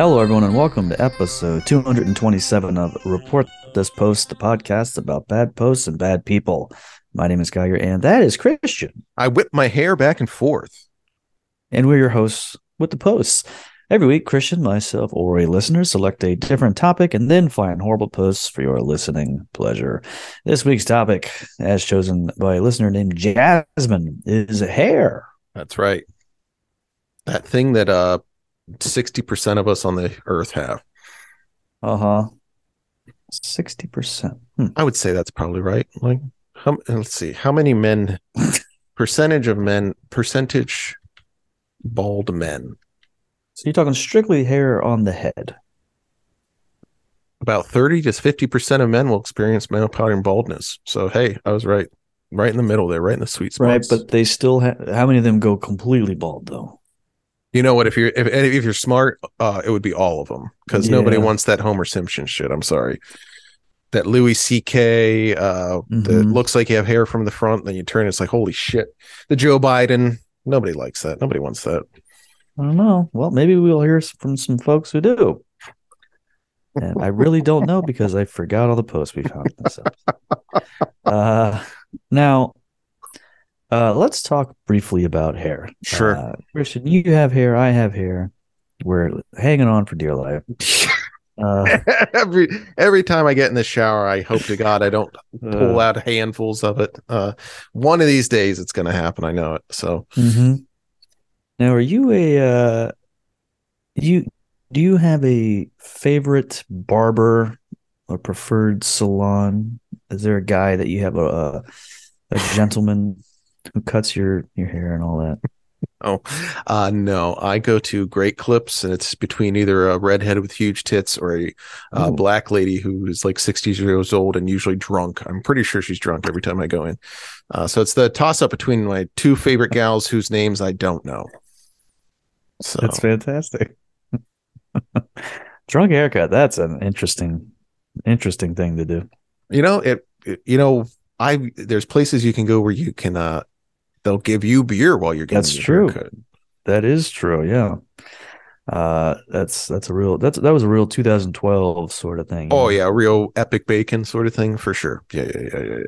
Hello, everyone, and welcome to episode 227 of Report This Post, the podcast about bad posts and bad people. My name is Geiger, and that is Christian. I whip my hair back and forth. And we're your hosts with the posts. Every week, Christian, myself, or a listener select a different topic and then find horrible posts for your listening pleasure. This week's topic, as chosen by a listener named Jasmine, is hair. That's right. That thing that uh 60% of us on the earth have. Uh huh. 60%. Hmm. I would say that's probably right. Like how, let's see. How many men percentage of men percentage bald men? So you're talking strictly hair on the head. About 30 to 50% of men will experience male pattern baldness. So hey, I was right. Right in the middle there, right in the sweet spot. Right, but they still have how many of them go completely bald though? You know what? If you're if if you're smart, uh, it would be all of them because nobody wants that Homer Simpson shit. I'm sorry. That Louis C.K. Uh, that Mhm. looks like you have hair from the front, then you turn, it's like holy shit. The Joe Biden. Nobody likes that. Nobody wants that. I don't know. Well, maybe we'll hear from some folks who do. And I really don't know because I forgot all the posts we found. this. Uh, now, uh, let's talk briefly about hair. Sure. Uh, Christian, you have hair. I have hair. We're hanging on for dear life. Uh, every every time I get in the shower, I hope to God I don't pull uh, out handfuls of it. Uh, one of these days, it's going to happen. I know it. So mhm. Now, are you a uh, you do you have a favorite barber or preferred salon? Is there a guy that you have a, a gentleman who cuts your your hair and all that? Oh, uh, no, I go to Great Clips, and it's between either a redhead with huge tits or a uh, black lady who is like 60 years old and usually drunk. I'm pretty sure she's drunk every time I go in. Uh, so it's the toss up between my two favorite gals whose names I don't know. So That's fantastic. Drunk haircut. That's an interesting interesting thing to do. you know it, it- You know, I there's places you can go where you can. uh They'll give you beer while you're getting That's true. haircut. That is true. Yeah. Uh, that's that's a real that's that was a real 2012 sort of thing. Oh yeah, real epic bacon sort of thing for sure. Yeah, yeah, yeah, yeah,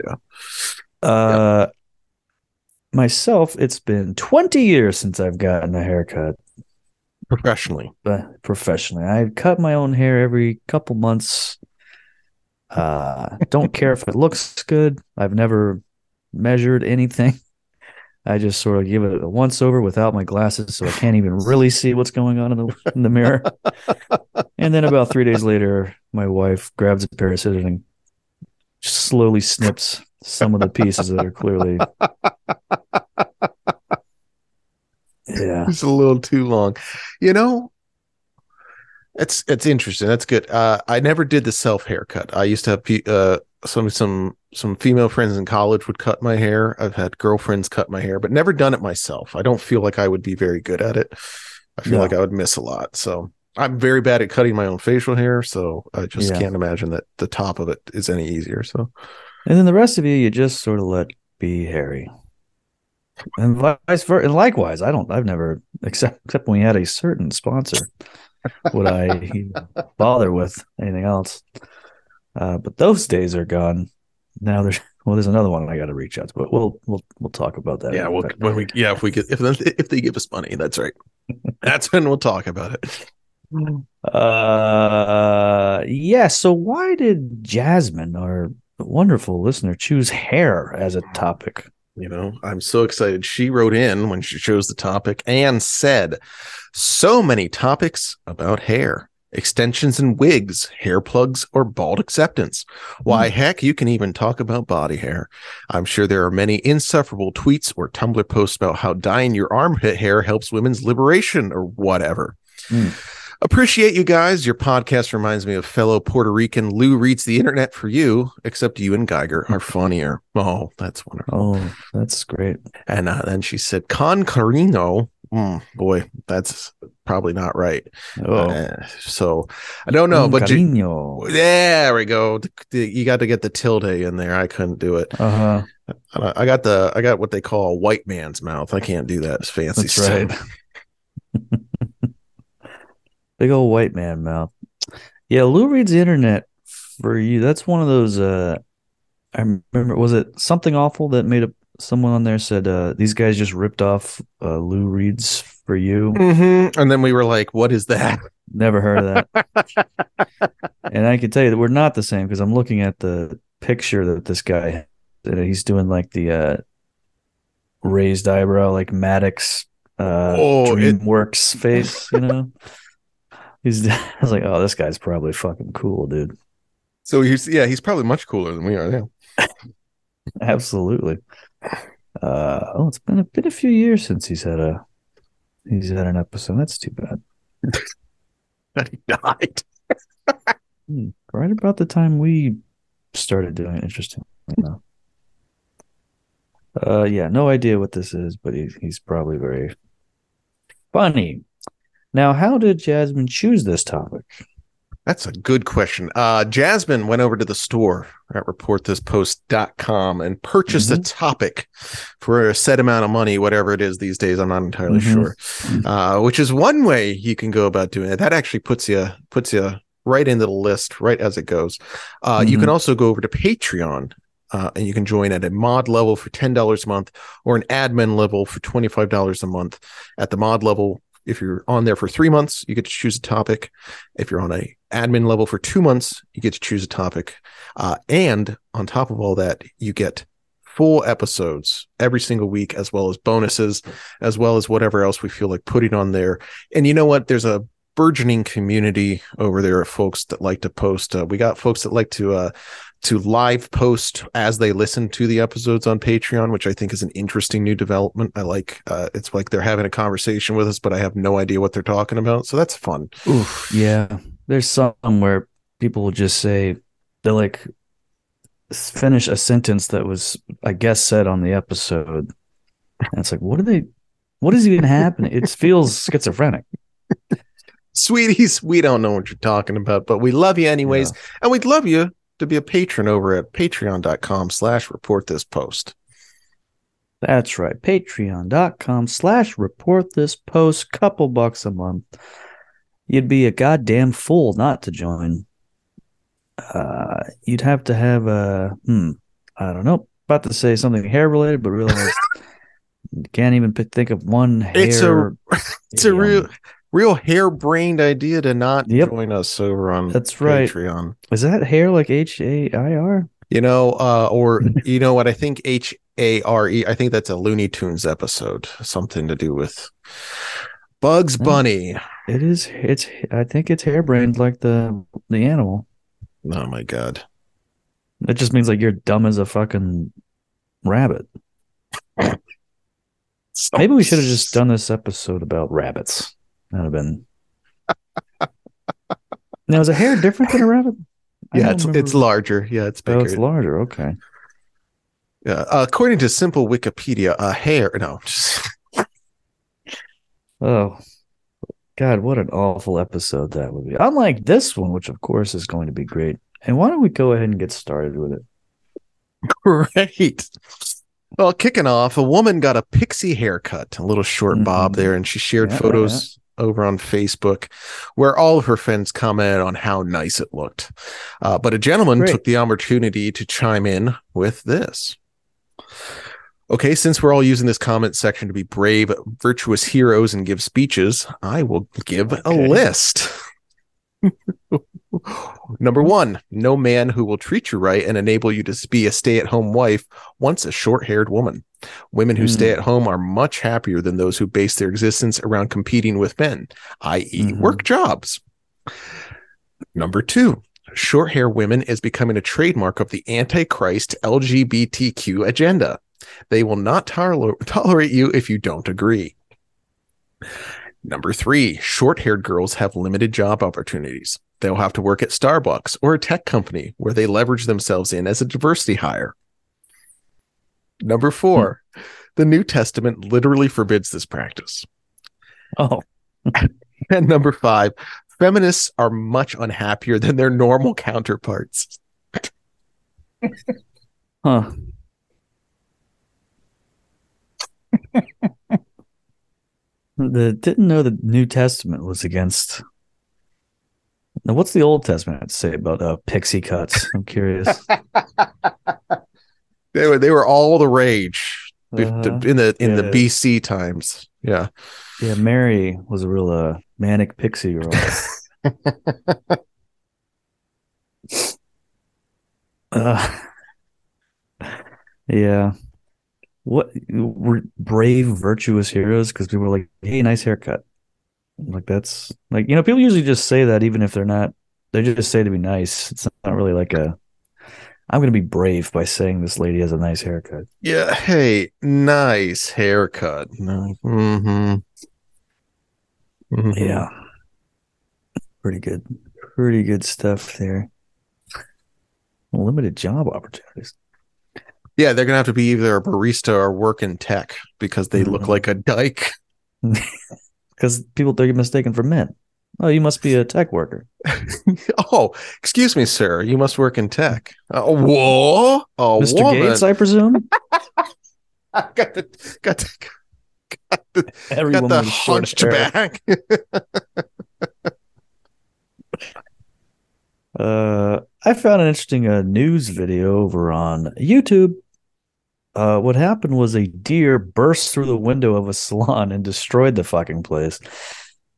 yeah. Uh, myself, it's been 20 years since I've gotten a haircut Professionally. uh, professionally. I cut my own hair every couple months. Uh, don't care if it looks good. I've never measured anything. I just sort of give it a once over without my glasses, so I can't even really see what's going on in the in the mirror. and then about three days later, my wife grabs a pair of scissors and slowly snips some of the pieces that are clearly. Yeah. it's a little too long. You know, it's it's interesting. That's good. Uh, I never did the self haircut. I used to have uh, some some some female friends in college would cut my hair. I've had girlfriends cut my hair, but never done it myself. I don't feel like I would be very good at it. I feel No. like I would miss a lot. So I'm very bad at cutting my own facial hair. So I just Yeah. can't imagine that the top of it is any easier. So And then the rest of you, you just sort of let be hairy. And vice versa. And likewise, I don't, I've never, except, except when we had a certain sponsor, would I bother with anything else. Uh, but those days are gone. Now there's, well, there's another one I got to reach out to, but we'll, we'll, we'll talk about that. yeah, well, when we yeah, if we get if if they give us money, that's right. That's when we'll talk about it. Uh, yeah. So why did Jasmine, our wonderful listener, choose hair as a topic? You know, I'm so excited. She wrote in when she chose the topic and said, so many topics about hair, extensions and wigs, hair plugs, or bald acceptance. Why, heck, you can even talk about body hair. I'm sure there are many insufferable tweets or Tumblr posts about how dyeing your armpit hair helps women's liberation or whatever. Hmm. Appreciate you guys. Your podcast reminds me of fellow Puerto Rican Lou reads the internet for you, except you and Geiger are funnier. Oh, that's wonderful. Oh, that's great. And uh, then she said, Con Carino. Mm, boy, that's probably not right. Oh, Uh, so I don't know, but you, there we go. You got to get the tilde in there. I couldn't do it. Uh-huh. I I got the I got what they call a white man's mouth. I can't do that. It's fancy That's stuff. right. Big old white man mouth. Yeah, Lou reads the internet for you. That's one of those uh I remember was it something awful that made a someone on there said uh these guys just ripped off uh Lou Reed's for you. Mhm. And then we were like, "What is that?" Never heard of that. and I can tell you that we're not the same because I'm looking at the picture that this guy that he's doing like the uh raised eyebrow like Maddox uh Oh, it- DreamWorks face, you know. He's I was like, oh, this guy's probably fucking cool, dude. So he's yeah, he's probably much cooler than we are now. Absolutely. Uh oh, it's been a been a few years since he's had a he's had an episode. That's too bad. That he died. Hmm, Right about the time we started doing it. Interesting. You know. Uh, yeah, no idea what this is, but he, he's probably very funny. Now, how did Jasmine choose this topic? That's a good question. Uh, Jasmine went over to the store at reportthispost.com and purchased a topic for a set amount of money, whatever it is these days. I'm not entirely Mhm. sure. Uh, which is one way you can go about doing it. That actually puts you puts you right into the list right as it goes. Uh, You can also go over to Patreon. Uh, and you can join at a mod level for $10 a month or an admin level for $25 a month. At the mod level, if you're on there for three months, you get to choose a topic. If you're on a admin level for two months, you get to choose a topic. Uh, and on top of all that, you get full episodes every single week, as well as bonuses, as well as whatever else we feel like putting on there. And you know what? There's a burgeoning community over there of folks that like to post. Uh, we got folks that like to uh, to live post as they listen to the episodes on Patreon, which I think is an interesting new development. I like uh, it's like they're having a conversation with us, but I have no idea what they're talking about. So that's fun. Oof, yeah. There's some where people will just say they like finish a sentence that was, I guess, said on the episode. And it's like, what are they? What is even happening? It feels schizophrenic. Sweeties, we don't know what you're talking about, but we love you anyways. And we'd love you to be a patron over at patreon.com slash report this post. That's right. Patreon.com slash report this post. Couple bucks a month. You'd be a goddamn fool not to join. Uh, you'd have to have a, hmm, I don't know, about to say something hair related, but realized can't even think of one hair. It's a- It's a real real harebrained idea to not Yep. join us over on That's right. Patreon. Is that hair like H A I R? You know, uh, or you know what? I think H A R E. I think that's a Looney Tunes episode, something to do with Bugs. Bunny. It is. It's. I think it's hairbrained like the the animal. Oh my god! It just means like you're dumb as a fucking rabbit. Maybe we should have just done this episode about rabbits. That'd have been. now, is a hare different than a rabbit? I Yeah, it's remember. it's larger. Yeah, it's Oh, bigger. it's larger. Okay. Yeah, uh, according to simple Wikipedia, a hare. No, Oh, God, what an awful episode that would be. Unlike this one, which of course is going to be great. And why don't we go ahead and get started with it? great. Well, kicking off, a woman got a pixie haircut, a little short bob Mhm. there, and she shared Yeah, photos over on Facebook where all of her friends commented on how nice it looked. Uh, but a gentleman Great. took the opportunity to chime in with this. Okay, since we're all using this comment section to be brave, virtuous heroes and give speeches, I will give a list. Number one, no man who will treat you right and enable you to be a stay at home wife wants a short haired woman. Women who Hmm. stay at home are much happier than those who base their existence around competing with men, i.e., Mhm. work jobs. Number two, short hair women is becoming a trademark of the antichrist LGBTQ agenda. They will not toler- tolerate you if you don't agree. Number three, short haired girls have limited job opportunities. They'll have to work at Starbucks or a tech company where they leverage themselves in as a diversity hire. Number four, hmm. the New Testament literally forbids this practice. Oh, And number five, feminists are much unhappier than their normal counterparts. huh. the didn't know the New Testament was against. Now, what's the Old Testament say about uh, pixie cuts? I'm curious. They were they were all the rage Uh-huh. in the in the BC times. Yeah. Yeah, Mary was a real uh, manic pixie girl. uh, yeah. What were brave, virtuous heroes? Because people were like, "Hey, nice haircut." Like that's like you know, people usually just say that even if they're not. They just say to be nice. It's not really like a. I'm going to be brave by saying this lady has a nice haircut. Yeah. Hey, nice haircut. Mm-hmm. Mhm. Yeah. Pretty good. Pretty good stuff there. Limited job opportunities. Yeah, they're gonna have to be either a barista or work in tech because they look Mhm. like a dyke. Because people think you're mistaken for men. Oh, you must be a tech worker. oh, excuse me, sir. You must work in tech. Uh, whoa, a Mr. woman. Gates, I presume? I got the got the, got the, Every got the hunched back. Uh, I found an interesting uh, news video over on YouTube. Uh, what happened was a deer burst through the window of a salon and destroyed the fucking place.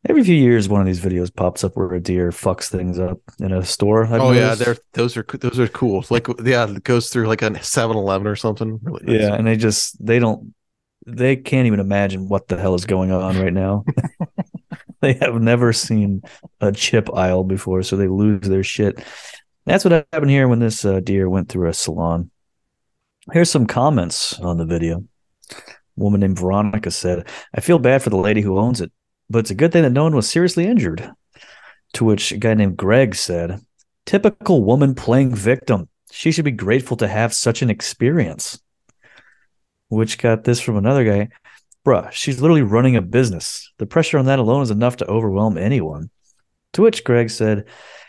Every few years, one of these videos pops up where a deer fucks things up in a store. I've oh yeah, noticed. they're those are those are cool. Like yeah, it goes through like a 7-Eleven or something. Really nice. Yeah, and they just they don't they can't even imagine what the hell is going on right now. they have never seen a chip aisle before, so they lose their shit. That's what happened here when this uh, deer went through a salon. Here's some comments on the video. A woman named Veronica said, "I feel bad for the lady who owns it, but it's a good thing that no one was seriously injured." To which a guy named Greg said, "Typical woman playing victim. She should be grateful to have such an experience." which got this from another guy. Bruh, she's literally running a business. The pressure on that alone is enough to overwhelm anyone. To which Greg said,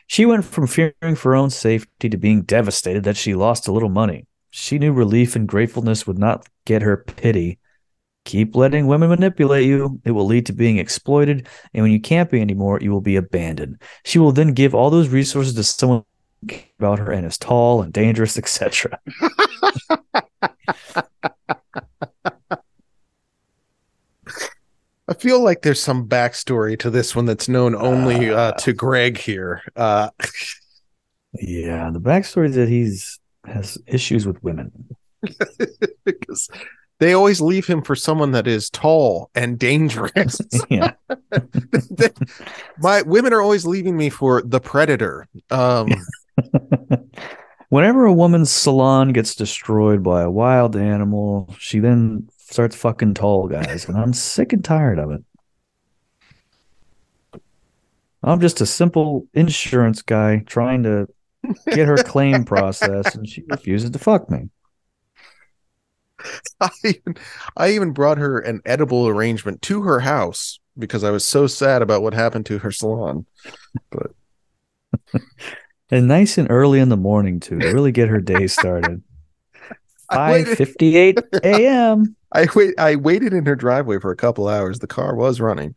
She went from fearing for her own safety to being devastated that she lost a little money. She knew relief and gratefulness would not get her pity. Keep letting women manipulate you. It will lead to being exploited. And when you can't be anymore, you will be abandoned. She will then give all those resources to someone about her and is tall and dangerous, etc. I feel like there's some backstory to this one that's known only uh, to Greg here. Uh, Yeah, the backstory is that he's has issues with women. because they always leave him for someone that is tall and dangerous. yeah, My women are always leaving me for the predator. Um, Whenever a woman's salon gets destroyed by a wild animal, she then starts fucking tall guys, and I'm sick and tired of it. I'm just a simple insurance guy trying to get her claim processed, and she refuses to fuck me. I even, I even brought her an edible arrangement to her house because I was so sad about what happened to her salon. But And nice and early in the morning too, to really get her day started. Five waited- fifty-eight a.m. I wait. I waited in her driveway for a couple hours. The car was running.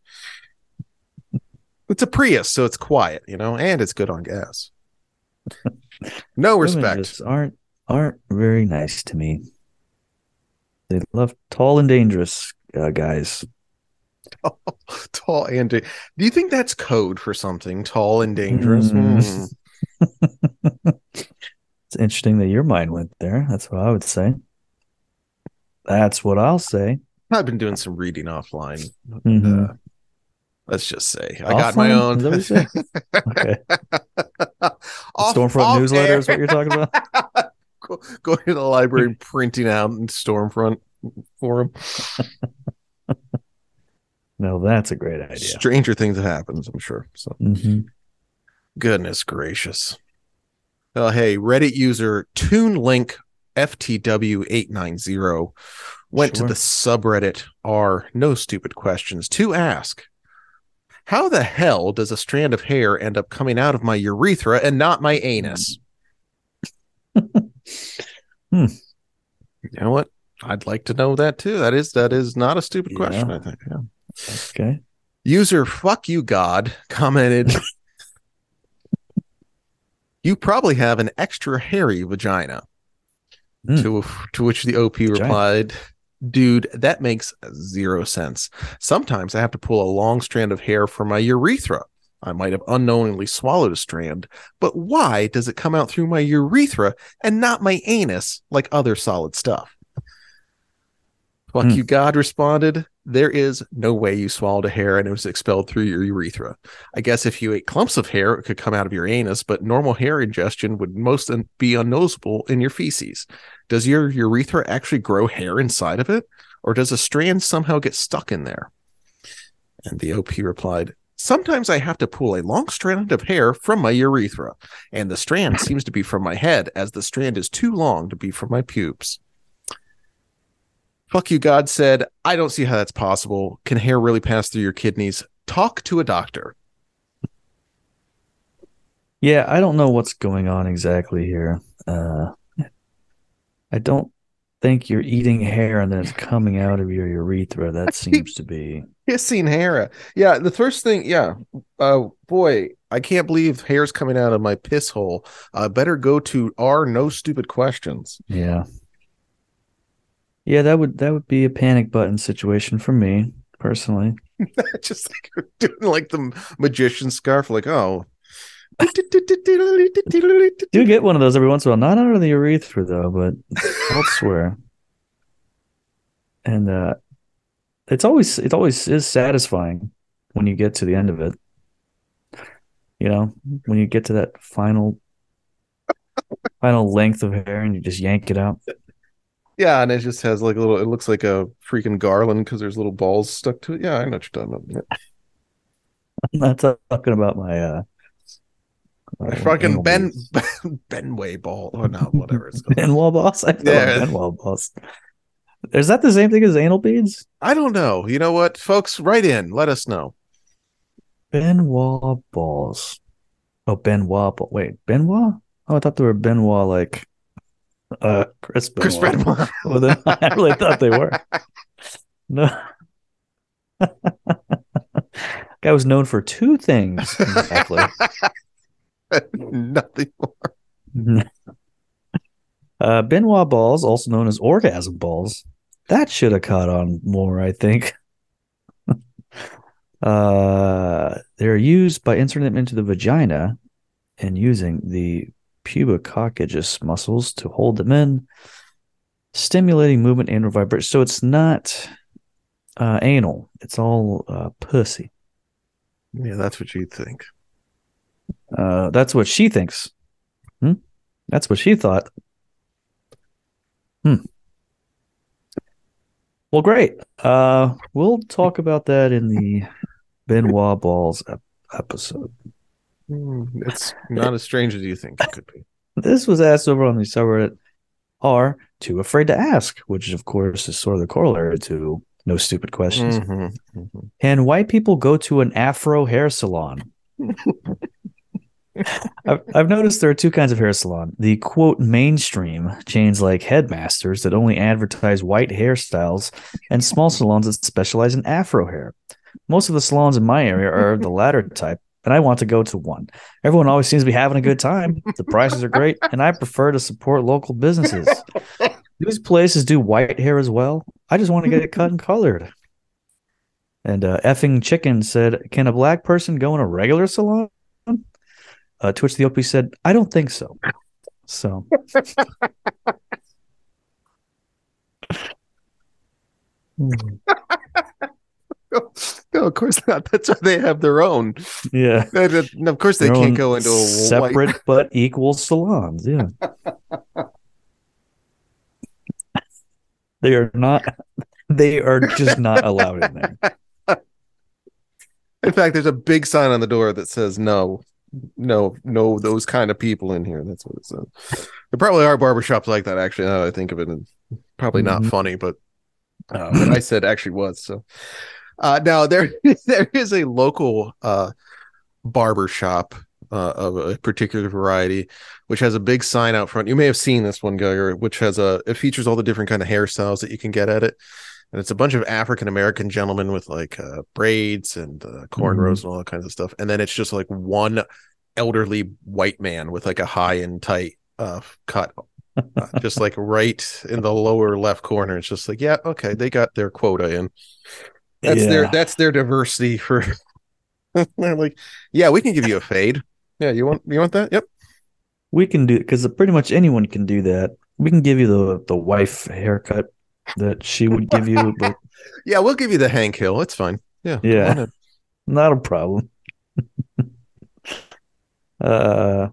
It's a Prius, so it's quiet, you know, and it's good on gas. No respect. aren't aren't very nice to me. They love tall and dangerous uh, guys. Tall and da- do you think that's code for something? Tall and dangerous. Mm. Hmm. It's interesting that your mind went there. That's what I would say. That's what I'll say. I've been doing some reading offline. Mhm. Uh, let's just say I got my own. Is that what you Okay. Stormfront off newsletter air. is what you're talking about. go, go to the library printing out in Stormfront forum. No, that's a great idea. Stranger things have happened, I'm sure. So Mhm. goodness gracious. Oh, hey, Reddit user TuneLink FTW890 went Sure. to the subreddit r no stupid questions to ask how the hell does a strand of hair end up coming out of my urethra and not my anus? Hmm. You know what? I'd like to know that too. That is that is not a stupid question, I think. Yeah. Okay. User fuck you god commented You probably have an extra hairy vagina. Hmm. To to which the OP Vagina. replied, Dude, that makes zero sense. Sometimes I have to pull a long strand of hair from my urethra. I might have unknowingly swallowed a strand, but why does it come out through my urethra and not my anus like other solid stuff? Fuck Hmm. you, God responded. There is no way you swallowed a hair and it was expelled through your urethra. I guess if you ate clumps of hair, it could come out of your anus, but normal hair ingestion would most be unnoticeable in your feces. Does your urethra actually grow hair inside of it, or does a strand somehow get stuck in there? And the OP replied, Sometimes I have to pull a long strand of hair from my urethra, and the strand seems to be from my head, as the strand is too long to be from my pubes. Fuck you, God said, I don't see how that's possible. Can hair really pass through your kidneys? Talk to a doctor. Yeah, I don't know what's going on exactly here. Uh, I don't think you're eating hair and then it's coming out of your urethra. That seems to be. Kissing hair. Yeah, the first thing, yeah. Uh boy, I can't believe hair's coming out of my piss hole. Uh better go to our no stupid questions. Yeah. Yeah, that would that would be a panic button situation for me personally. Just like doing like the magician scarf, like, oh. Do get one of those every once in a while. Not under the urethra though, but elsewhere. And uh it's always it always is satisfying when you get to the end of it. You know, when you get to that final final length of hair and you just yank it out. Yeah, and it just has like a little. It looks like a freaking garland because there's little balls stuck to it. Yeah, I know what you're talking about. I'm not talking about my uh My fucking Ben beads. Benway ball or not, whatever it's called. Benoit balls. I thought Yeah. yeah. Benoit balls. Is that the same thing as anal beads? I don't know. You know what, folks? Write in. Let us know. Benoit balls. Oh, Benoit. Wait, Benoit? Oh, I thought they were Benoit like uh Chris Benoit. Chris Benoit. Well, then, I really thought they were. No. Guy was known for two things. Exactly. Nothing more. uh, Benoit balls, also known as orgasm balls. That should have caught on more, I think. uh, they're used by inserting them into the vagina and using the pubococcygeus muscles to hold them in, stimulating movement and vibration. So it's not uh, anal; it's all uh, pussy. Yeah, that's what you think. Uh, that's what she thinks. Hmm? That's what she thought. Hmm. Well, great. Uh, we'll talk about that in the Benoit Balls episode. Hmm, It's not as strange as you think it could be. This was asked over on the subreddit are too afraid to ask, which of course is sort of the corollary to no stupid questions. Mhm, mhm. Can white people go to an afro hair salon? I've, I've noticed there are two kinds of hair salon. The quote mainstream chains like Headmasters that only advertise white hairstyles, and small salons that specialize in afro hair. Most of the salons in my area are of the latter type, and I want to go to one. Everyone always seems to be having a good time. The prices are great, and I prefer to support local businesses. These places do white hair as well. I just want to get it cut and colored. And uh, effing chicken said, "Can a black person go in a regular salon?" Uh, to which the OP said, "I don't think so." So no, of course not. That's why they have their own. yeah, And, uh, of course, they Their can't go into a separate white. but equal salons. Yeah, they are not. They are just not allowed in there. In fact, there's a big sign on the door that says no, no, no, those kind of people in here. That's what it says. There probably are barbershops like that, actually, now that I think of it. And probably not Mhm. funny, but uh, I said actually was. So uh, now there there is a local uh, barber shop uh, of a particular variety, which has a big sign out front. You may have seen this one, Geiger, which has a it features all the different kind of hairstyles that you can get at it. And it's a bunch of African American gentlemen with like uh, braids and uh, cornrows and all that kinds of stuff. And then it's just like one elderly white man with like a high and tight uh, cut, uh, just like right in the lower left corner. It's just like, yeah, okay, they got their quota in. That's their that's their diversity for. They're like, yeah, we can give you a fade. Yeah, you want you want that? Yep. We can do it because pretty much anyone can do that. We can give you the the wife haircut that she would give you, but Yeah, we'll give you the Hank Hill. It's fine. Yeah. Yeah. not a problem. uh,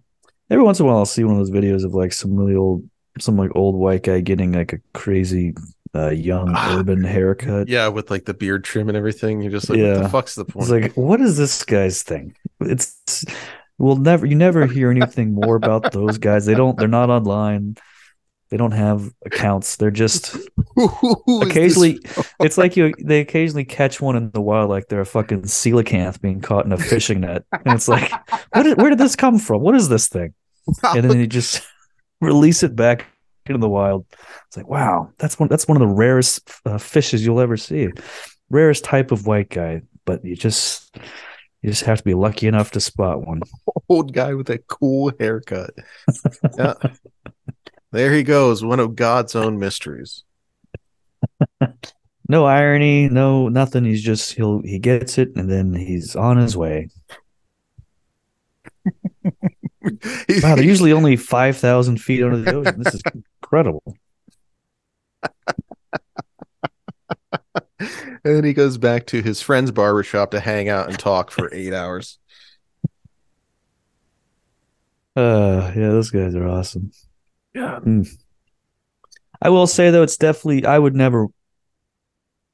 every once in a while, I'll see one of those videos of like some really old, some like old white guy getting like a crazy uh, young Ah, urban haircut. Yeah, with like the beard trim and everything. You're just like, what Yeah. the fuck's the point? It's like, what is this guy's thing? It's we'll never you never hear anything more about those guys. They don't they're not online. They don't have accounts. They're just occasionally it's like you they occasionally catch one in the wild like they're a fucking coelacanth being caught in a fishing net. And it's like, what is, where did this come from? What is this thing? And then you just release it back into the wild. It's like, wow, that's one that's one of the rarest uh, fishes you'll ever see. Rarest type of white guy, but you just you just have to be lucky enough to spot one. old guy with a cool haircut. yeah. There he goes, one of God's own mysteries. No irony, no nothing. He's just he'll he gets it and then he's on his way. Wow, they're usually only five thousand feet under the ocean. This is incredible. and then he goes back to his friend's barbershop to hang out and talk for eight hours. Uh yeah, those guys are awesome. Yeah. I will say though, it's definitely I would never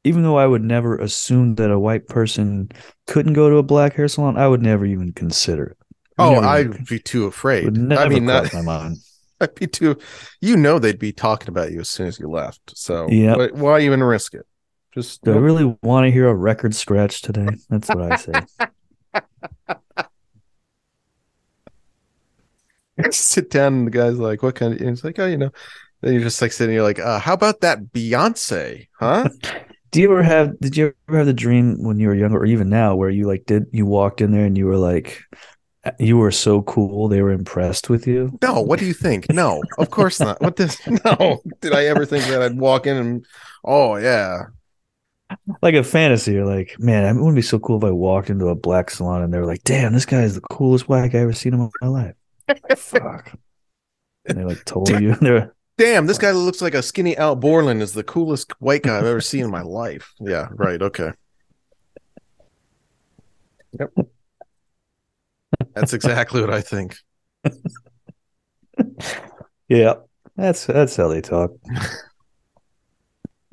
even though I would never assume that a white person couldn't go to a black hair salon, I would never even consider it. Oh, I'd be too afraid. would never I mean, cross not, my mind. I'd be too. You know, they'd be talking about you as soon as you left. So, Yep. why- why even risk it? Just Do I really want to hear a record scratch today? That's what I say. sit down, and the guy's like, "What kind of?" And it's like, "Oh, you know." Then you're just like sitting. You're like, uh, "How about that Beyonce? Huh?" Do you ever have did you ever have the dream when you were younger or even now where you like did you walked in there and you were like you were so cool they were impressed with you? No, what do you think? No, of course not. What this? No, did I ever think that I'd walk in and, oh yeah, Like a fantasy, you're like, man, it wouldn't be so cool if I walked into a black salon and they were like, damn, this guy is the coolest white guy I've ever seen in my life. Fuck. And they like told you they're damn, this guy looks like a skinny Al Borland is the coolest white guy I've ever seen in my life. Yeah, right. Okay. Yep. That's exactly what I think. Yeah. That's that's how they talk.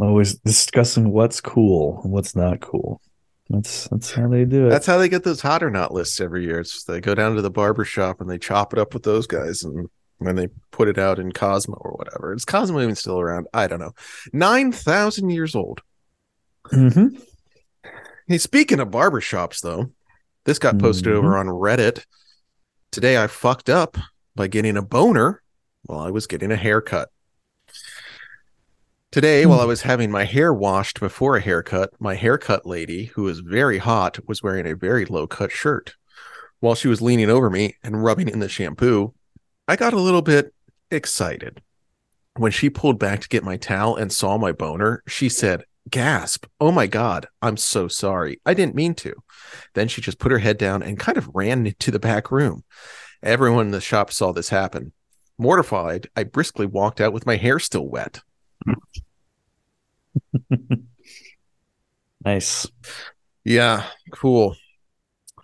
Always discussing what's cool and what's not cool. That's that's how they do it. That's how they get those hot or not lists every year. It's they go down to the barber shop and they chop it up with those guys and when they put it out in Cosmo or whatever. Is Cosmo even still around? I don't know. Nine thousand years old. Mm-hmm. Hey, speaking of barber shops, though, this got posted over mm-hmm. on Reddit. Today I fucked up by getting a boner while I was getting a haircut. Today, while I hmm. was having my hair washed before a haircut, my haircut lady, who was very hot, was wearing a very low cut shirt. While she was leaning over me and rubbing in the shampoo, I got a little bit excited. When she pulled back to get my towel and saw my boner, she said, Gasp, oh my God, I'm so sorry. I didn't mean to. Then she just put her head down and kind of ran into the back room. Everyone in the shop saw this happen. Mortified, I briskly walked out with my hair still wet. Nice. Yeah, cool.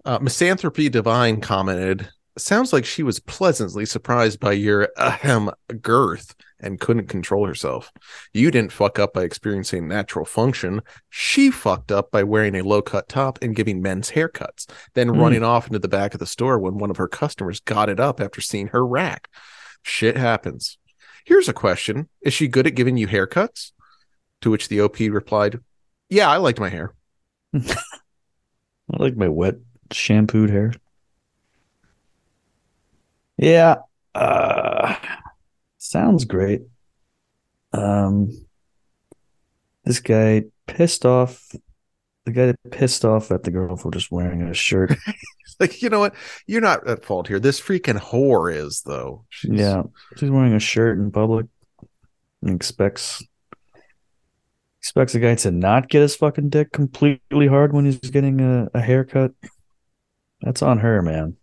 Uh, Misanthropy Divine commented, sounds like she was pleasantly surprised by your ahem girth and couldn't control herself. You didn't fuck up by experiencing natural function. She fucked up by wearing a low cut top and giving men's haircuts, then Mm. running off into the back of the store when one of her customers got it up after seeing her rack. Shit happens. Here's a question Is she good at giving you haircuts? To which the OP replied, Yeah, I liked my hair. I like my wet shampooed hair. Yeah. Uh sounds great. Um this guy pissed off the guy that pissed off at the girl for just wearing a shirt. Like, you know what? You're not at fault here. This freaking whore is, though. She's- yeah. She's wearing a shirt in public and expects expects a guy to not get his fucking dick completely hard when he's getting a, a haircut. That's on her, man.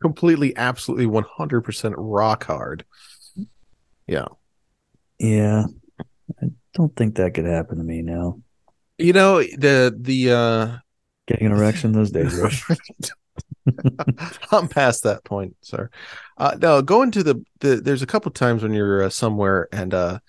Completely, absolutely 100% rock hard. Yeah. Yeah. I don't think that could happen to me now. You know, the, the, uh, Getting an erection those days. I'm past that point, sir. Uh, no, going to the, the there's a couple times when you're uh, somewhere and uh,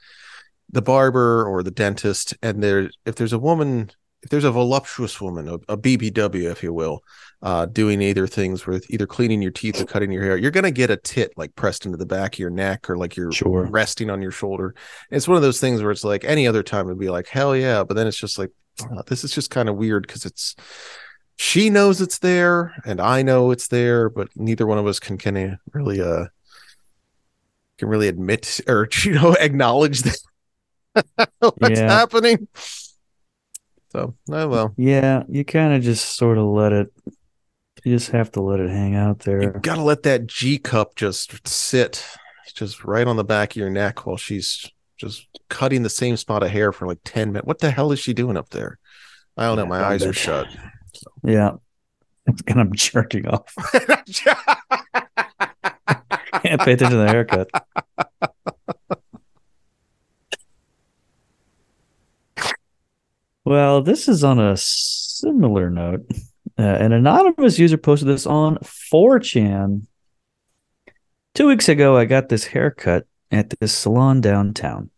the barber or the dentist, and there if there's a woman, if there's a voluptuous woman, a, a BBW, if you will, uh, doing either things with either cleaning your teeth or cutting your hair, you're gonna get a tit like pressed into the back of your neck or like you're Sure. resting on your shoulder. It's one of those things where it's like any other time it'd be like hell yeah, but then it's just like oh, this is just kind of weird because it's she knows it's there and I know it's there, but neither one of us can can uh, really uh can really admit or you know acknowledge that what's Yeah. happening. So oh well. Yeah, you kind of just sort of let it. You just have to let it hang out there. You gotta let that G cup just sit just right on the back of your neck while she's just cutting the same spot of hair for like 10 minutes. What the hell is she doing up there? I don't know. My eyes are shut. Yeah, and I'm jerking off. Can't pay attention to the haircut. Well, this is on a similar note. Uh, an anonymous user posted this on 4chan. Two weeks ago, I got this haircut at this salon downtown.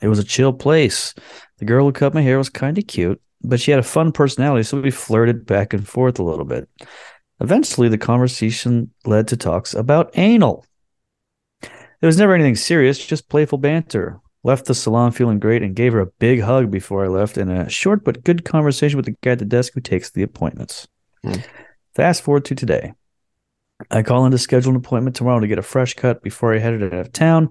It was a chill place. The girl who cut my hair was kind of cute, but she had a fun personality, so we flirted back and forth a little bit. Eventually, the conversation led to talks about anal. There was never anything serious, just playful banter. Left the salon feeling great and gave her a big hug before I left and a short but good conversation with the guy at the desk who takes the appointments. Hmm. Fast forward to today. I call in to schedule an appointment tomorrow to get a fresh cut before I headed out of town.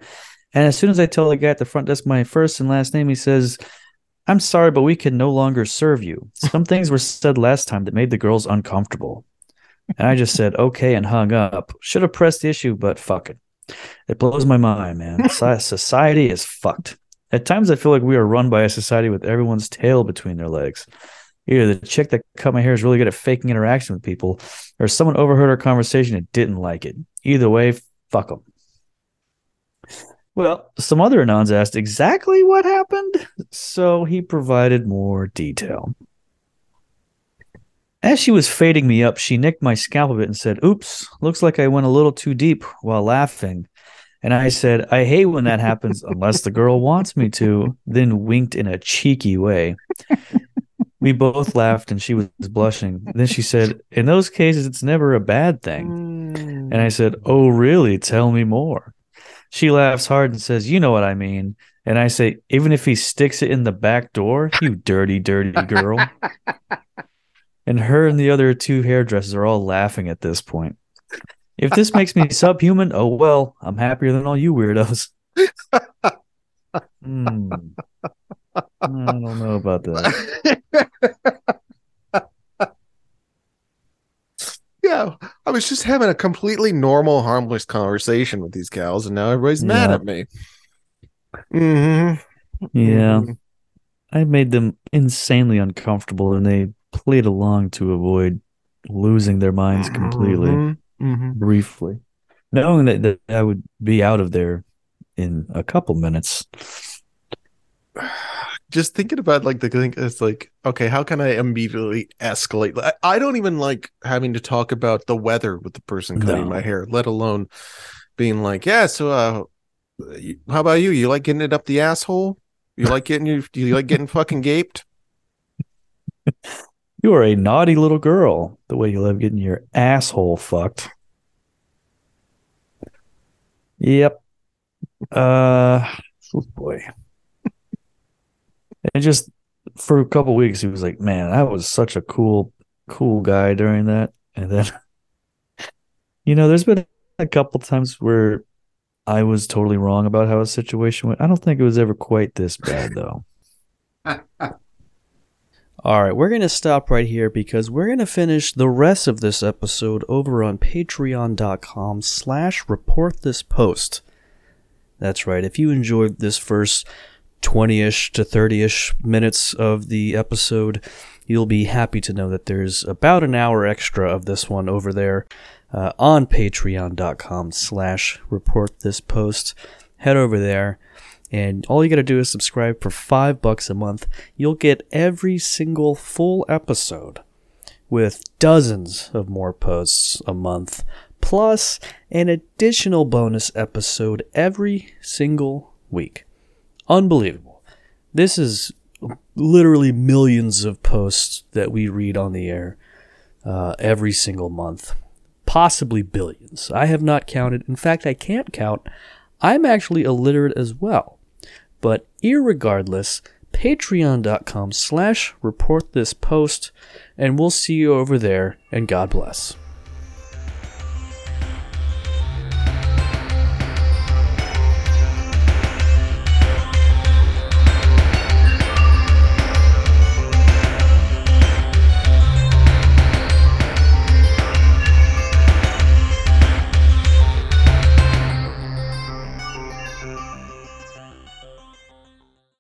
And as soon as I tell the guy at the front desk my first and last name, he says, I'm sorry, but we can no longer serve you. Some things were said last time that made the girls uncomfortable. And I just said, okay, and hung up. Should have pressed the issue, but fuck it. It blows my mind, man. Society is fucked. At times, I feel like we are run by a society with everyone's tail between their legs. Either the chick that cut my hair is really good at faking interaction with people, or someone overheard our conversation and didn't like it. Either way, fuck them. Well, some other anons asked exactly what happened, so he provided more detail. As she was fading me up, she nicked my scalp a bit and said, Oops, looks like I went a little too deep while laughing. And I said, I hate when that happens unless the girl wants me to, then winked in a cheeky way. We both laughed and she was blushing. Then she said, In those cases, it's never a bad thing. Mm. And I said, Oh, really? Tell me more. She laughs hard and says, You know what I mean. And I say, Even if he sticks it in the back door, you dirty, dirty girl. and her and the other two hairdressers are all laughing at this point. If this makes me subhuman, oh well, I'm happier than all you weirdos. Hmm. I don't know about that. yeah, I was just having a completely normal, harmless conversation with these gals, and now everybody's mad at me. hmm Yeah. I made them insanely uncomfortable and they played along to avoid losing their minds completely hmm briefly. Knowing that, that I would be out of there in a couple minutes. Just thinking about like the thing, it's like, okay, how can I immediately escalate? I, I don't even like having to talk about the weather with the person cutting No. my hair, let alone being like, yeah, so uh, How about you? You like getting it up the asshole? You like getting you? You like getting fucking gaped? You are a naughty little girl. The way you love getting your asshole fucked. Yep. Uh, oh boy. And just for a couple weeks, he was like, "Man, I was such a cool, cool guy during that." And then, you know, there's been a couple times where I was totally wrong about how a situation went. I don't think it was ever quite this bad, though. All right, we're going to stop right here because we're going to finish the rest of this episode over on patreon.com slash report this post. That's right. If you enjoyed this first 20-ish to 30-ish minutes of the episode, you'll be happy to know that there's about an hour extra of this one over there uh, on patreon.com slash report this post. Head over there. And all you got to do is subscribe for five bucks a month. You'll get every single full episode with dozens of more posts a month, plus an additional bonus episode every single week. Unbelievable. This is literally millions of posts that we read on the air uh, every single month, possibly billions. I have not counted. In fact, I can't count. I'm actually illiterate as well. But irregardless, patreon.com slash report this post, and we'll see you over there, and God bless.